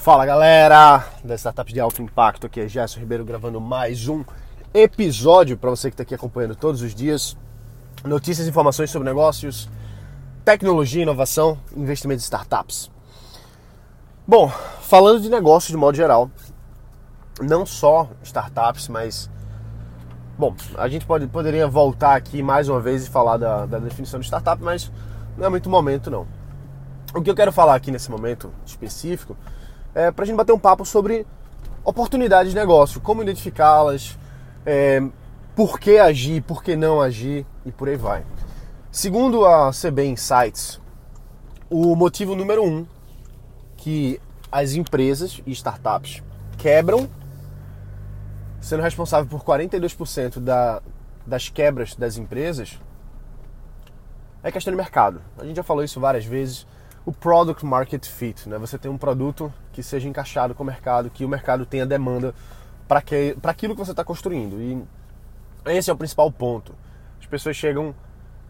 Fala galera da Startups de Alto Impacto, aqui é Gerson Ribeiro gravando mais um episódio para você que está aqui acompanhando todos os dias. Notícias e informações sobre negócios, tecnologia, inovação, investimentos em startups. Bom, falando de negócio de modo geral, não só startups, mas. Bom, a gente pode, poderia voltar aqui mais uma vez e falar da, da definição de startup, mas não é muito momento não. O que eu quero falar aqui nesse momento específico é, para a gente bater um papo sobre oportunidades de negócio, como identificá-las, é, por que agir, por que não agir e por aí vai. Segundo a CB Insights, o motivo número um que as empresas e startups quebram, sendo responsável por 42% da, das quebras das empresas, é questão de mercado. A gente já falou isso várias vezes o product market fit, né? Você tem um produto que seja encaixado com o mercado, que o mercado tenha demanda para que, aquilo que você está construindo. E esse é o principal ponto. As pessoas chegam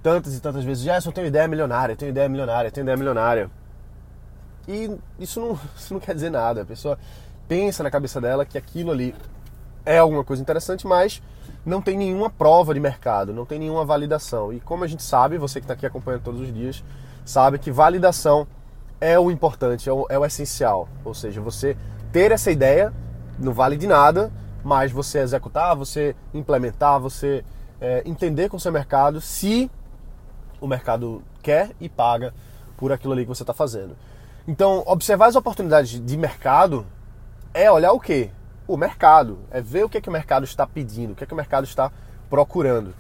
tantas e tantas vezes, já ah, eu tenho ideia milionária, tenho ideia milionária, tenho ideia milionária. E isso não, isso não quer dizer nada. A pessoa pensa na cabeça dela que aquilo ali é alguma coisa interessante, mas não tem nenhuma prova de mercado, não tem nenhuma validação. E como a gente sabe, você que está aqui acompanhando todos os dias, sabe que validação é o importante, é o, é o essencial. Ou seja, você ter essa ideia não vale de nada, mas você executar, você implementar, você é, entender com o seu mercado se o mercado quer e paga por aquilo ali que você está fazendo. Então, observar as oportunidades de mercado é olhar o que? O mercado. É ver o que, é que o mercado está pedindo, o que, é que o mercado está procurando.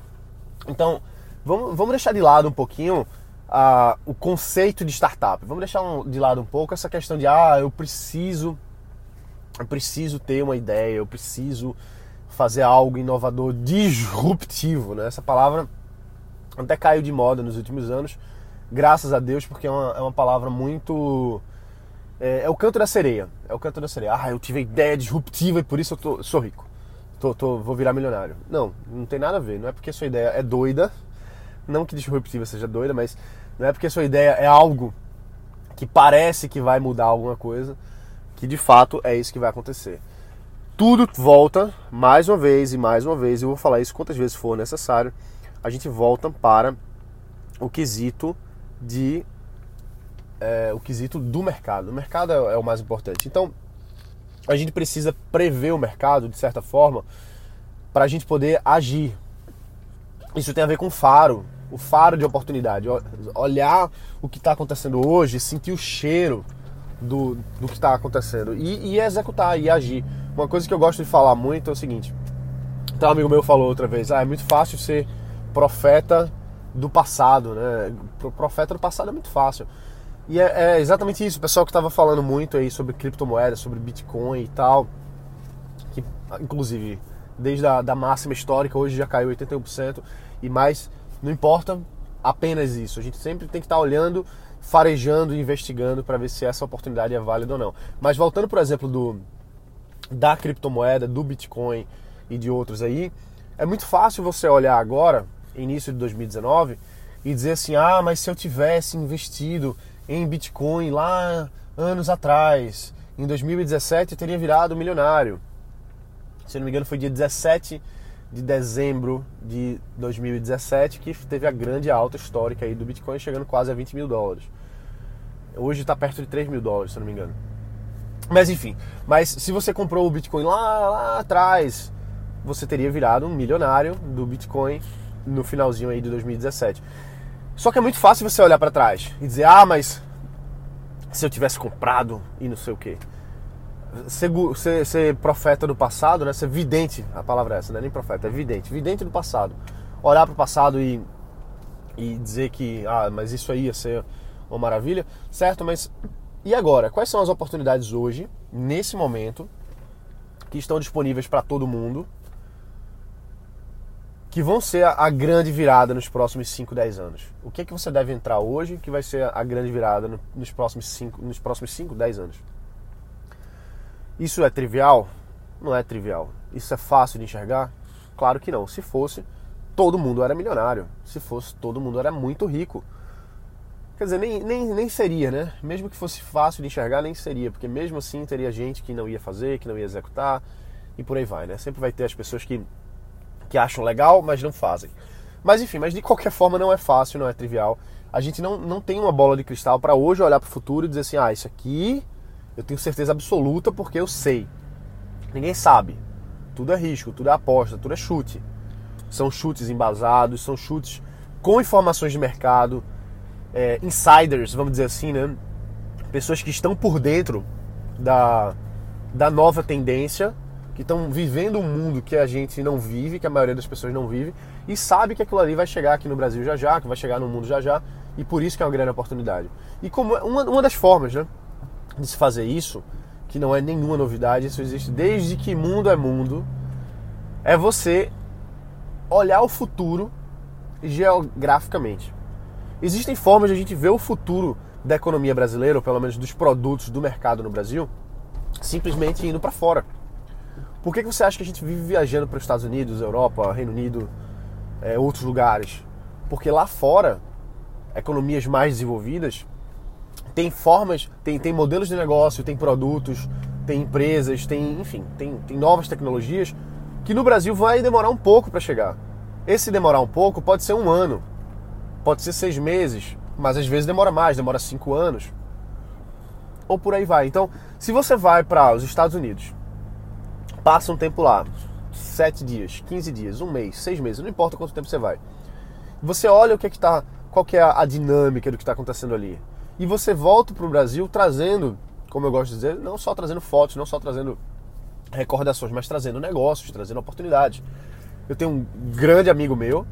Então, vamos, vamos deixar de lado um pouquinho o conceito de startup. Vamos deixar um, de lado um pouco essa questão de ah, eu preciso, eu preciso ter uma ideia, eu preciso fazer algo inovador, disruptivo, né? Essa palavra até caiu de moda nos últimos anos, graças a Deus, porque é uma, é uma palavra muito é, é, o canto da sereia. É o canto da sereia. Ah, eu tive ideia disruptiva e por isso eu tô, sou rico. Tô, tô, vou virar milionário. Não, não tem nada a ver. Não é porque sua ideia é doida. Não que disruptiva seja doida, mas não é porque sua ideia é algo que parece que vai mudar alguma coisa, que de fato é isso que vai acontecer. Tudo volta mais uma vez e mais uma vez, eu vou falar isso quantas vezes for necessário. A gente volta para o quesito de é, o quesito do mercado. O mercado é, é o mais importante. Então, a gente precisa prever o mercado de certa forma para a gente poder agir. Isso tem a ver com faro, o faro de oportunidade. Olhar o que está acontecendo hoje, sentir o cheiro do, do que está acontecendo e, e, executar e agir. Uma coisa que eu gosto de falar muito é o seguinte: então, um amigo meu falou outra vez, ah, é muito fácil ser profeta do passado, né? Profeta do passado é muito fácil. E é, é exatamente isso, o pessoal que estava falando muito aí sobre criptomoedas, sobre Bitcoin e tal, que inclusive desde a da máxima histórica hoje já caiu 81% e mais não importa apenas isso. A gente sempre tem que estar olhando, farejando e investigando para ver se essa oportunidade é válida ou não. Mas voltando, por exemplo, do, da criptomoeda, do Bitcoin e de outros aí, é muito fácil você olhar agora, início de 2019, e dizer assim: ah, mas se eu tivesse investido em Bitcoin lá anos atrás, em 2017 eu teria virado milionário. Se não me engano, foi dia 17 de dezembro de 2017 que teve a grande alta histórica aí do Bitcoin, chegando quase a 20 mil dólares. Hoje está perto de 3 mil dólares, se não me engano. Mas enfim, mas se você comprou o Bitcoin lá, lá atrás, você teria virado um milionário do Bitcoin no finalzinho aí de 2017. Só que é muito fácil você olhar para trás e dizer, ah, mas se eu tivesse comprado e não sei o que ser, ser, ser, profeta do passado, né? Ser vidente, a palavra é essa, não é nem profeta, é vidente, vidente do passado. Olhar para o passado e, e dizer que, ah, mas isso aí ia ser uma maravilha, certo? Mas e agora? Quais são as oportunidades hoje, nesse momento, que estão disponíveis para todo mundo, que vão ser a grande virada nos próximos 5, 10 anos? O que é que você deve entrar hoje que vai ser a grande virada nos próximos 5, nos próximos 5, 10 anos? Isso é trivial? Não é trivial. Isso é fácil de enxergar? Claro que não. Se fosse, todo mundo era milionário. Se fosse, todo mundo era muito rico. Quer dizer, nem, nem, nem seria, né? Mesmo que fosse fácil de enxergar, nem seria, porque mesmo assim teria gente que não ia fazer, que não ia executar e por aí vai, né? Sempre vai ter as pessoas que, que acham legal, mas não fazem. Mas enfim, mas de qualquer forma não é fácil, não é trivial. A gente não, não tem uma bola de cristal para hoje olhar para o futuro e dizer assim: ah, isso aqui eu tenho certeza absoluta porque eu sei. Ninguém sabe. Tudo é risco, tudo é aposta, tudo é chute. São chutes embasados, são chutes com informações de mercado é, insiders, vamos dizer assim, né? Pessoas que estão por dentro da, da nova tendência, que estão vivendo um mundo que a gente não vive, que a maioria das pessoas não vive, e sabe que aquilo ali vai chegar aqui no Brasil já já, que vai chegar no mundo já já, e por isso que é uma grande oportunidade. E como uma, uma das formas né, de se fazer isso, que não é nenhuma novidade, isso existe desde que mundo é mundo, é você olhar o futuro geograficamente. Existem formas de a gente ver o futuro da economia brasileira, ou pelo menos dos produtos do mercado no Brasil, simplesmente indo para fora. Por que, você acha que a gente vive viajando para os Estados Unidos, Europa, Reino Unido, é, outros lugares? Porque lá fora, economias mais desenvolvidas, tem formas, tem, tem modelos de negócio, tem produtos, tem empresas, tem, enfim, tem, tem novas tecnologias que no Brasil vai demorar um pouco para chegar. Esse demorar um pouco pode ser um ano, Pode ser seis meses, mas às vezes demora mais, demora cinco anos. Ou por aí vai. Então, se você vai para os Estados Unidos, passa um tempo lá, sete dias, 15 dias, um mês, seis meses, não importa quanto tempo você vai. Você olha o que é que tá, qual que é a, dinâmica do que está acontecendo ali. E você volta para o Brasil trazendo, como eu gosto de dizer, não só trazendo fotos, não só trazendo recordações, mas trazendo negócios, trazendo oportunidades. Eu tenho um grande amigo meu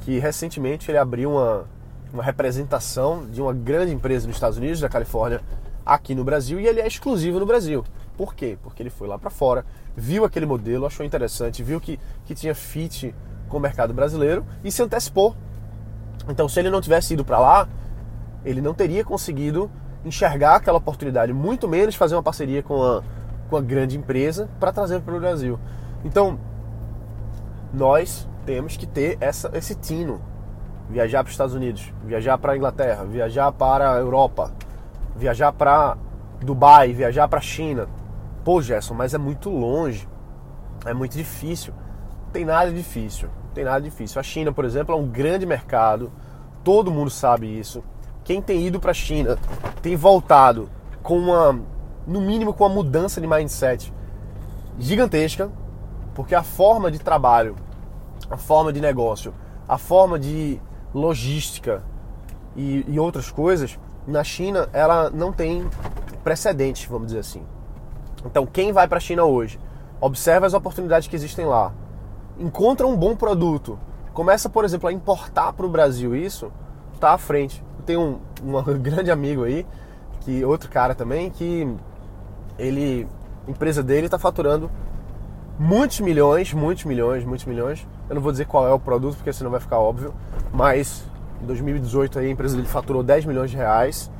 que recentemente ele abriu uma, uma representação de uma grande empresa nos Estados Unidos, da Califórnia, aqui no Brasil, e ele é exclusivo no Brasil. Por quê? Porque ele foi lá para fora, viu aquele modelo, achou interessante, viu que, que tinha fit com o mercado brasileiro e se antecipou. Então, se ele não tivesse ido para lá, ele não teria conseguido enxergar aquela oportunidade, muito menos fazer uma parceria com a, com a grande empresa para trazer para o Brasil. Então, nós temos que ter essa, esse tino. Viajar para os Estados Unidos, viajar para a Inglaterra, viajar para a Europa, viajar para Dubai, viajar para a China. Pô, Gerson, mas é muito longe. É muito difícil. Não tem nada difícil. Tem nada difícil. A China, por exemplo, é um grande mercado. Todo mundo sabe isso. Quem tem ido para a China tem voltado com uma, no mínimo, com uma mudança de mindset gigantesca, porque a forma de trabalho a forma de negócio, a forma de logística e, e outras coisas, na China ela não tem precedentes, vamos dizer assim. Então, quem vai para a China hoje, observa as oportunidades que existem lá, encontra um bom produto, começa, por exemplo, a importar para o Brasil isso, está à frente. Tenho um, um grande amigo aí, que outro cara também, que ele, a empresa dele está faturando muitos milhões, muitos milhões, muitos milhões. Eu não vou dizer qual é o produto, porque senão vai ficar óbvio. Mas em 2018 aí, a empresa dele faturou 10 milhões de reais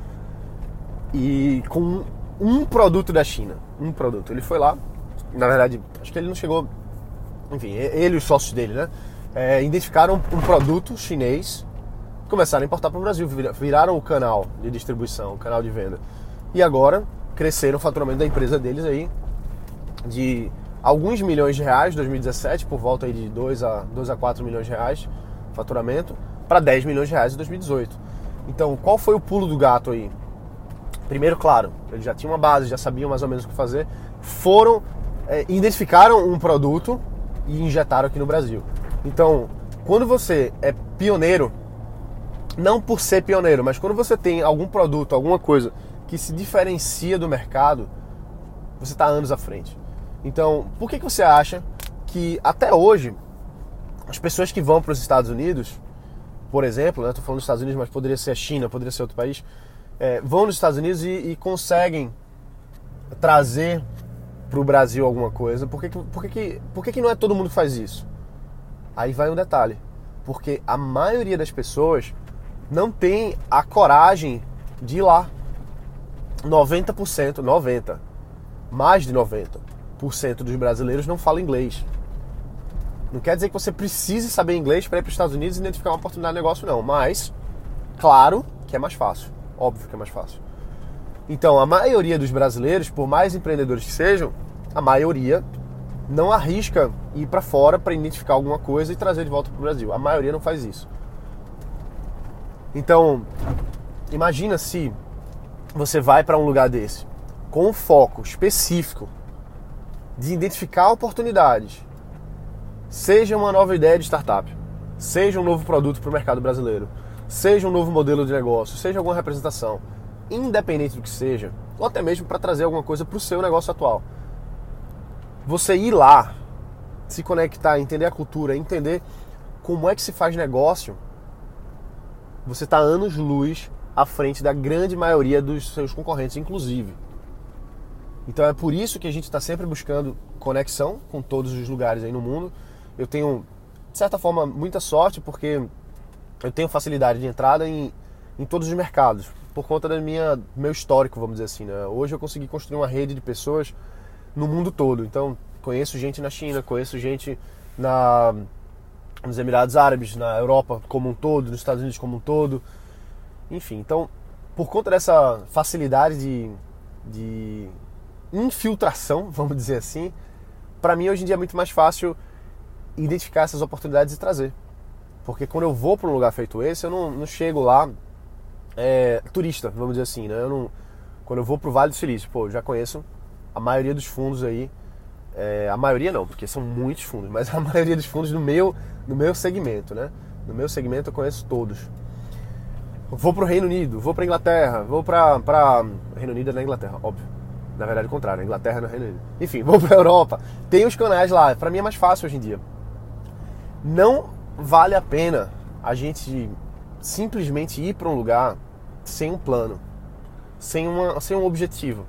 e com um produto da China. Um produto. Ele foi lá, na verdade, acho que ele não chegou. Enfim, ele e os sócios dele, né? É, identificaram um produto chinês, começaram a importar para o Brasil, viraram o canal de distribuição, o canal de venda. E agora cresceram o faturamento da empresa deles aí de alguns milhões de reais, 2017, por volta aí de 2 a, 2 a 4 milhões de reais faturamento, para 10 milhões de reais em 2018. Então, qual foi o pulo do gato aí? Primeiro, claro, eles já tinham uma base, já sabiam mais ou menos o que fazer, foram, é, identificaram um produto e injetaram aqui no Brasil. Então, quando você é pioneiro, não por ser pioneiro, mas quando você tem algum produto, alguma coisa que se diferencia do mercado, você está anos à frente. Então, por que, que você acha que até hoje as pessoas que vão para os Estados Unidos, por exemplo, né, estou falando dos Estados Unidos, mas poderia ser a China, poderia ser outro país, é, vão nos Estados Unidos e, e conseguem trazer para o Brasil alguma coisa? Por que, por, que, que, por que, que não é todo mundo que faz isso? Aí vai um detalhe. Porque a maioria das pessoas não tem a coragem de ir lá. 90%, 90%, mais de 90% dos brasileiros não fala inglês. Não quer dizer que você precise saber inglês para ir para os Estados Unidos e identificar uma oportunidade de negócio, não. Mas, claro, que é mais fácil. Óbvio que é mais fácil. Então, a maioria dos brasileiros, por mais empreendedores que sejam, a maioria não arrisca ir para fora para identificar alguma coisa e trazer de volta para o Brasil. A maioria não faz isso. Então, imagina se você vai para um lugar desse com um foco específico de identificar oportunidades, seja uma nova ideia de startup, seja um novo produto para o mercado brasileiro, seja um novo modelo de negócio, seja alguma representação, independente do que seja, ou até mesmo para trazer alguma coisa para o seu negócio atual. Você ir lá, se conectar, entender a cultura, entender como é que se faz negócio, você está anos luz à frente da grande maioria dos seus concorrentes, inclusive. Então é por isso que a gente está sempre buscando conexão com todos os lugares aí no mundo. Eu tenho, de certa forma, muita sorte porque eu tenho facilidade de entrada em, em todos os mercados por conta minha meu histórico, vamos dizer assim. Né? Hoje eu consegui construir uma rede de pessoas no mundo todo. Então conheço gente na China, conheço gente na nos Emirados Árabes, na Europa como um todo, nos Estados Unidos como um todo. Enfim, então, por conta dessa facilidade de, de infiltração, vamos dizer assim, para mim hoje em dia é muito mais fácil identificar essas oportunidades e trazer. Porque quando eu vou para um lugar feito esse, eu não, não chego lá é, turista, vamos dizer assim, né? Eu não, quando eu vou para o Vale do Silício, pô, já conheço a maioria dos fundos aí. É, a maioria não, porque são muitos fundos, mas a maioria dos fundos no meu, no meu segmento, né? No meu segmento eu conheço todos. Vou pro Reino Unido, vou pra Inglaterra, vou pra, pra. Reino Unido é na Inglaterra, óbvio. Na verdade, o contrário, Inglaterra é no Reino Unido. Enfim, vou pra Europa. Tem os canais lá, pra mim é mais fácil hoje em dia. Não vale a pena a gente simplesmente ir para um lugar sem um plano, sem, uma, sem um objetivo.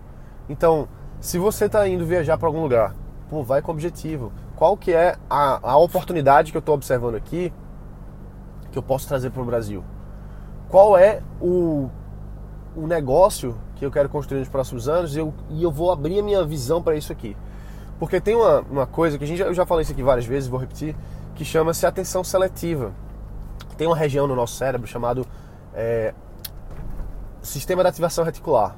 Então, se você está indo viajar para algum lugar, pô, vai com objetivo. Qual que é a, a oportunidade que eu estou observando aqui que eu posso trazer para o Brasil? Qual é o, o negócio que eu quero construir nos próximos anos e eu, e eu vou abrir a minha visão para isso aqui? Porque tem uma, uma coisa que a gente eu já falei isso aqui várias vezes, vou repetir, que chama-se atenção seletiva. Tem uma região no nosso cérebro chamado é, sistema de ativação reticular.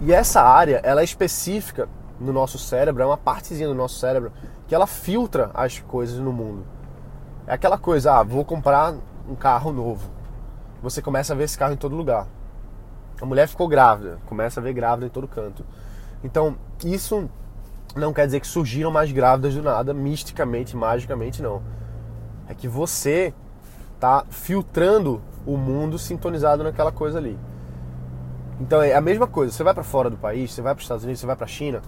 E essa área, ela é específica no nosso cérebro, é uma partezinha do nosso cérebro que ela filtra as coisas no mundo. É aquela coisa, ah, vou comprar um carro novo. Você começa a ver esse carro em todo lugar. A mulher ficou grávida, começa a ver grávida em todo canto. Então, isso não quer dizer que surgiram mais grávidas do nada, misticamente, magicamente, não. É que você está filtrando o mundo sintonizado naquela coisa ali. Então é a mesma coisa. Você vai para fora do país, você vai para os Estados Unidos, você vai para a China,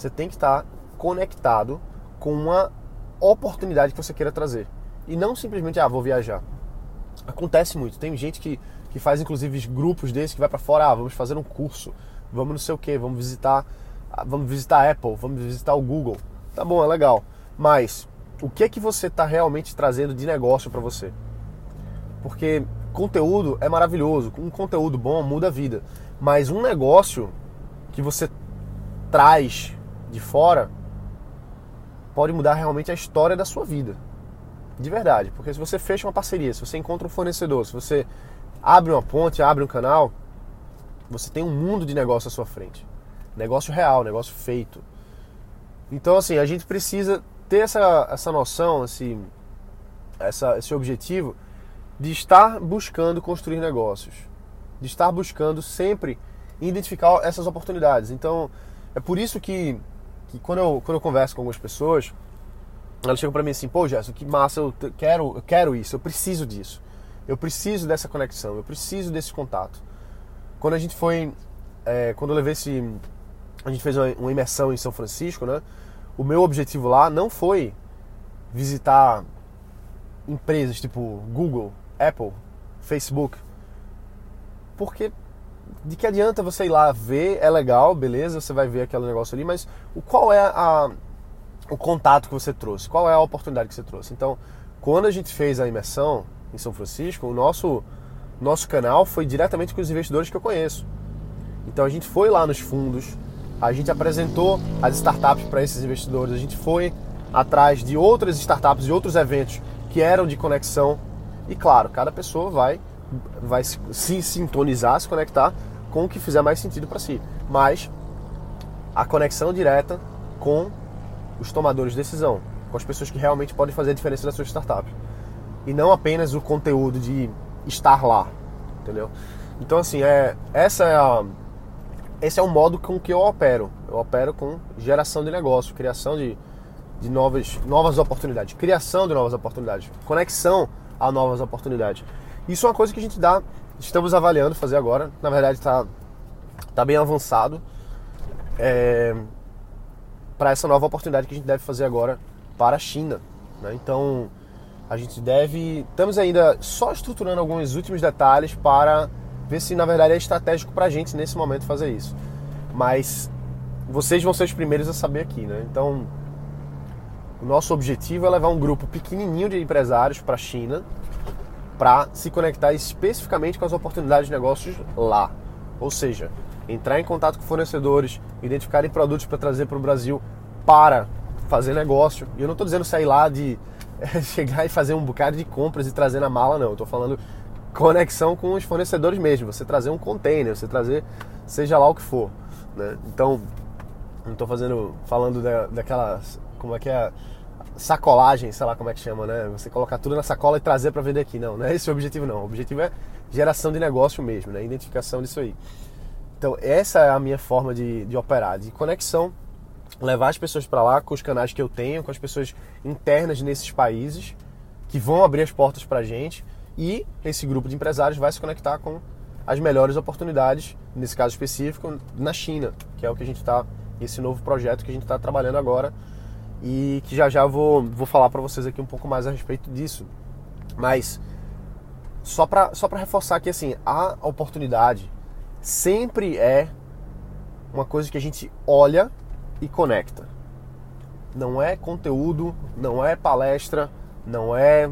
você tem que estar conectado com uma oportunidade que você queira trazer. E não simplesmente, ah, vou viajar. Acontece muito. Tem gente que, que faz inclusive grupos desses que vai para fora, ah, vamos fazer um curso, vamos não sei o que, vamos visitar, ah, vamos visitar a Apple, vamos visitar o Google. Tá bom, é legal. Mas o que é que você está realmente trazendo de negócio para você? Porque conteúdo é maravilhoso, um conteúdo bom muda a vida, mas um negócio que você traz de fora pode mudar realmente a história da sua vida. De verdade, porque se você fecha uma parceria, se você encontra um fornecedor, se você abre uma ponte, abre um canal, você tem um mundo de negócio à sua frente. Negócio real, negócio feito. Então, assim, a gente precisa ter essa, essa noção, esse, essa, esse objetivo de estar buscando construir negócios, de estar buscando sempre identificar essas oportunidades. Então, é por isso que, que quando, eu, quando eu converso com algumas pessoas, elas chegam para mim assim: pô, Gerson, que massa, eu quero, eu quero isso, eu preciso disso, eu preciso dessa conexão, eu preciso desse contato. Quando a gente foi, é, quando eu levei esse, a gente fez uma, uma imersão em São Francisco, né? O meu objetivo lá não foi visitar empresas tipo Google, Apple, Facebook. Porque de que adianta você ir lá ver, é legal, beleza, você vai ver aquele negócio ali, mas o, qual é a, o contato que você trouxe? Qual é a oportunidade que você trouxe? Então, quando a gente fez a imersão em São Francisco, o nosso, nosso canal foi diretamente com os investidores que eu conheço. Então a gente foi lá nos fundos, a gente apresentou as startups para esses investidores, a gente foi atrás de outras startups e outros eventos que eram de conexão e claro, cada pessoa vai vai se, se sintonizar, se conectar com o que fizer mais sentido para si. Mas a conexão direta com os tomadores de decisão, com as pessoas que realmente podem fazer a diferença da sua startup. E não apenas o conteúdo de estar lá, entendeu? Então assim, é, essa é a, esse é o modo com que eu opero. Eu opero com geração de negócio, criação de, de novas, novas oportunidades, criação de novas oportunidades, conexão a novas oportunidades. Isso é uma coisa que a gente dá, estamos avaliando fazer agora. Na verdade, está tá bem avançado é, para essa nova oportunidade que a gente deve fazer agora para a China. Né? Então, a gente deve. Estamos ainda só estruturando alguns últimos detalhes para ver se na verdade é estratégico para a gente nesse momento fazer isso. Mas vocês vão ser os primeiros a saber aqui, né? Então, o nosso objetivo é levar um grupo pequenininho de empresários para a China para se conectar especificamente com as oportunidades de negócios lá. Ou seja, entrar em contato com fornecedores, identificarem produtos para trazer para o Brasil para fazer negócio. E eu não estou dizendo sair lá de chegar e fazer um bocado de compras e trazer na mala, não. Eu estou falando conexão com os fornecedores mesmo. Você trazer um container, você trazer seja lá o que for. Né? Então, não estou fazendo, falando da, daquela, como é que é, sacolagem, sei lá como é que chama, né? Você colocar tudo na sacola e trazer para vender aqui. Não, não é esse o objetivo, não. O objetivo é geração de negócio mesmo, né? Identificação disso aí. Então, essa é a minha forma de, de operar, de conexão, levar as pessoas para lá com os canais que eu tenho, com as pessoas internas nesses países que vão abrir as portas para a gente e esse grupo de empresários vai se conectar com as melhores oportunidades, nesse caso específico, na China, que é o que a gente está, esse novo projeto que a gente está trabalhando agora e que já já vou, vou falar para vocês aqui um pouco mais a respeito disso. Mas só para só reforçar que assim, a oportunidade sempre é uma coisa que a gente olha e conecta. Não é conteúdo, não é palestra, não é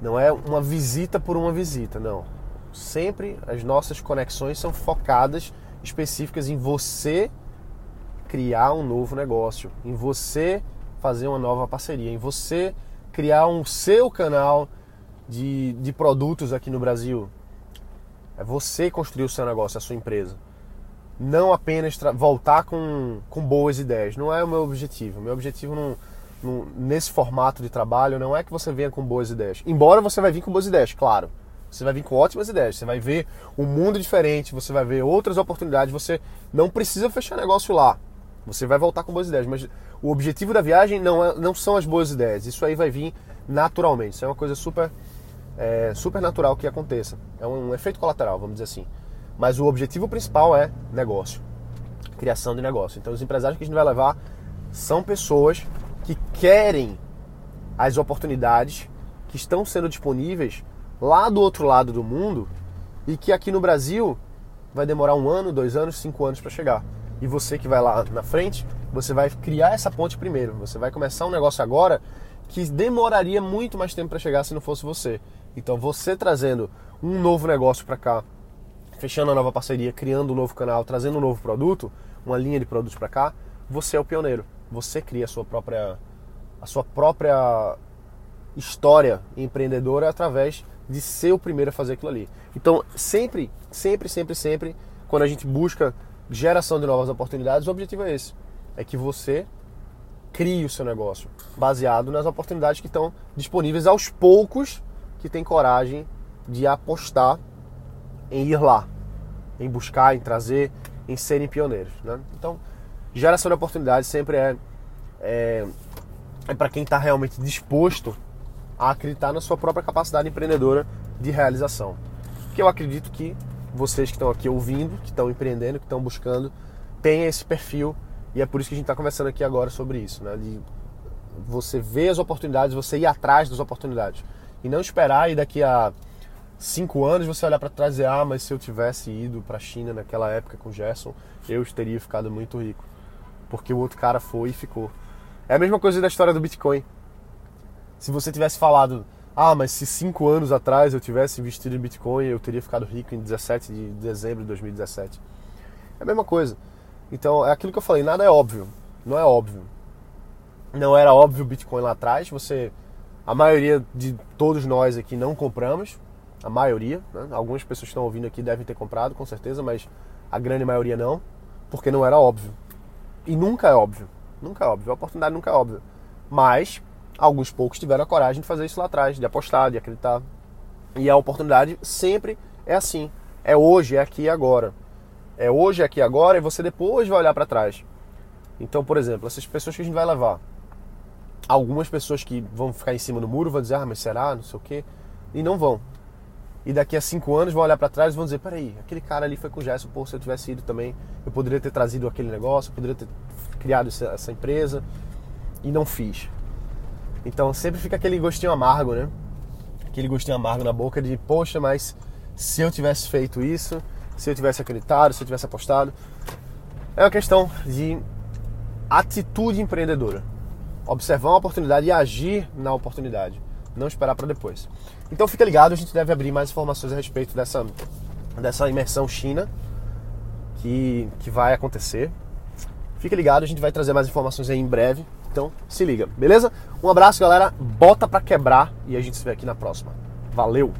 não é uma visita por uma visita, não. Sempre as nossas conexões são focadas específicas em você criar um novo negócio, em você fazer uma nova parceria, em você criar um seu canal de, de produtos aqui no Brasil. É você construir o seu negócio, a sua empresa. Não apenas voltar com, com boas ideias. Não é o meu objetivo. Meu objetivo não, não, nesse formato de trabalho não é que você venha com boas ideias. Embora você vai vir com boas ideias, claro. Você vai vir com ótimas ideias. Você vai ver um mundo diferente, você vai ver outras oportunidades. Você não precisa fechar negócio lá. Você vai voltar com boas ideias, mas o objetivo da viagem não, é, não são as boas ideias. Isso aí vai vir naturalmente. Isso é uma coisa super, é, super natural que aconteça. É um, um efeito colateral, vamos dizer assim. Mas o objetivo principal é negócio, criação de negócio. Então, os empresários que a gente vai levar são pessoas que querem as oportunidades que estão sendo disponíveis lá do outro lado do mundo e que aqui no Brasil vai demorar um ano, dois anos, cinco anos para chegar e você que vai lá na frente, você vai criar essa ponte primeiro. Você vai começar um negócio agora que demoraria muito mais tempo para chegar se não fosse você. Então, você trazendo um novo negócio para cá, fechando uma nova parceria, criando um novo canal, trazendo um novo produto, uma linha de produtos para cá, você é o pioneiro. Você cria a sua própria a sua própria história empreendedora através de ser o primeiro a fazer aquilo ali. Então, sempre, sempre, sempre, sempre, quando a gente busca geração de novas oportunidades, o objetivo é esse: é que você crie o seu negócio baseado nas oportunidades que estão disponíveis aos poucos que tem coragem de apostar em ir lá, em buscar, em trazer, em serem pioneiros. Né? Então, geração de oportunidades sempre é, é, é para quem está realmente disposto a acreditar na sua própria capacidade empreendedora de realização. Que eu acredito que vocês que estão aqui ouvindo, que estão empreendendo, que estão buscando, tenham esse perfil e é por isso que a gente está conversando aqui agora sobre isso, né? De você ver as oportunidades, você ir atrás das oportunidades e não esperar e daqui a cinco anos você olhar para trás e dizer, ah, mas se eu tivesse ido para a China naquela época com o Gerson, eu teria ficado muito rico, porque o outro cara foi e ficou. É a mesma coisa da história do Bitcoin. Se você tivesse falado ah, mas se cinco anos atrás eu tivesse investido em Bitcoin, eu teria ficado rico em 17 de dezembro de 2017. É a mesma coisa. Então, é aquilo que eu falei, nada é óbvio. Não é óbvio. Não era óbvio o Bitcoin lá atrás, você a maioria de todos nós aqui não compramos, a maioria, né? algumas pessoas que estão ouvindo aqui devem ter comprado, com certeza, mas a grande maioria não, porque não era óbvio. E nunca é óbvio. Nunca é óbvio. A oportunidade nunca é óbvia. Mas alguns poucos tiveram a coragem de fazer isso lá atrás, de apostar, de acreditar. E a oportunidade sempre é assim. É hoje, é aqui e agora. É hoje, é aqui e agora, e você depois vai olhar para trás. Então, por exemplo, essas pessoas que a gente vai levar. Algumas pessoas que vão ficar em cima do muro vão dizer, ah, mas será? Não sei o quê. E não vão. E daqui a cinco anos vão olhar para trás e vão dizer, peraí, aquele cara ali foi com o Gerson, pô, se eu tivesse ido também, eu poderia ter trazido aquele negócio, eu poderia ter criado essa empresa e não fiz. Então sempre fica aquele gostinho amargo, né? Aquele gostinho amargo na boca de, poxa, mas se eu tivesse feito isso, se eu tivesse acreditado, se eu tivesse apostado. É uma questão de atitude empreendedora. Observar uma oportunidade e agir na oportunidade. Não esperar para depois. Então fica ligado, a gente deve abrir mais informações a respeito dessa, dessa imersão China que, que vai acontecer. Fica ligado, a gente vai trazer mais informações aí em breve. Então, se liga, beleza? Um abraço, galera. Bota pra quebrar e a gente se vê aqui na próxima. Valeu!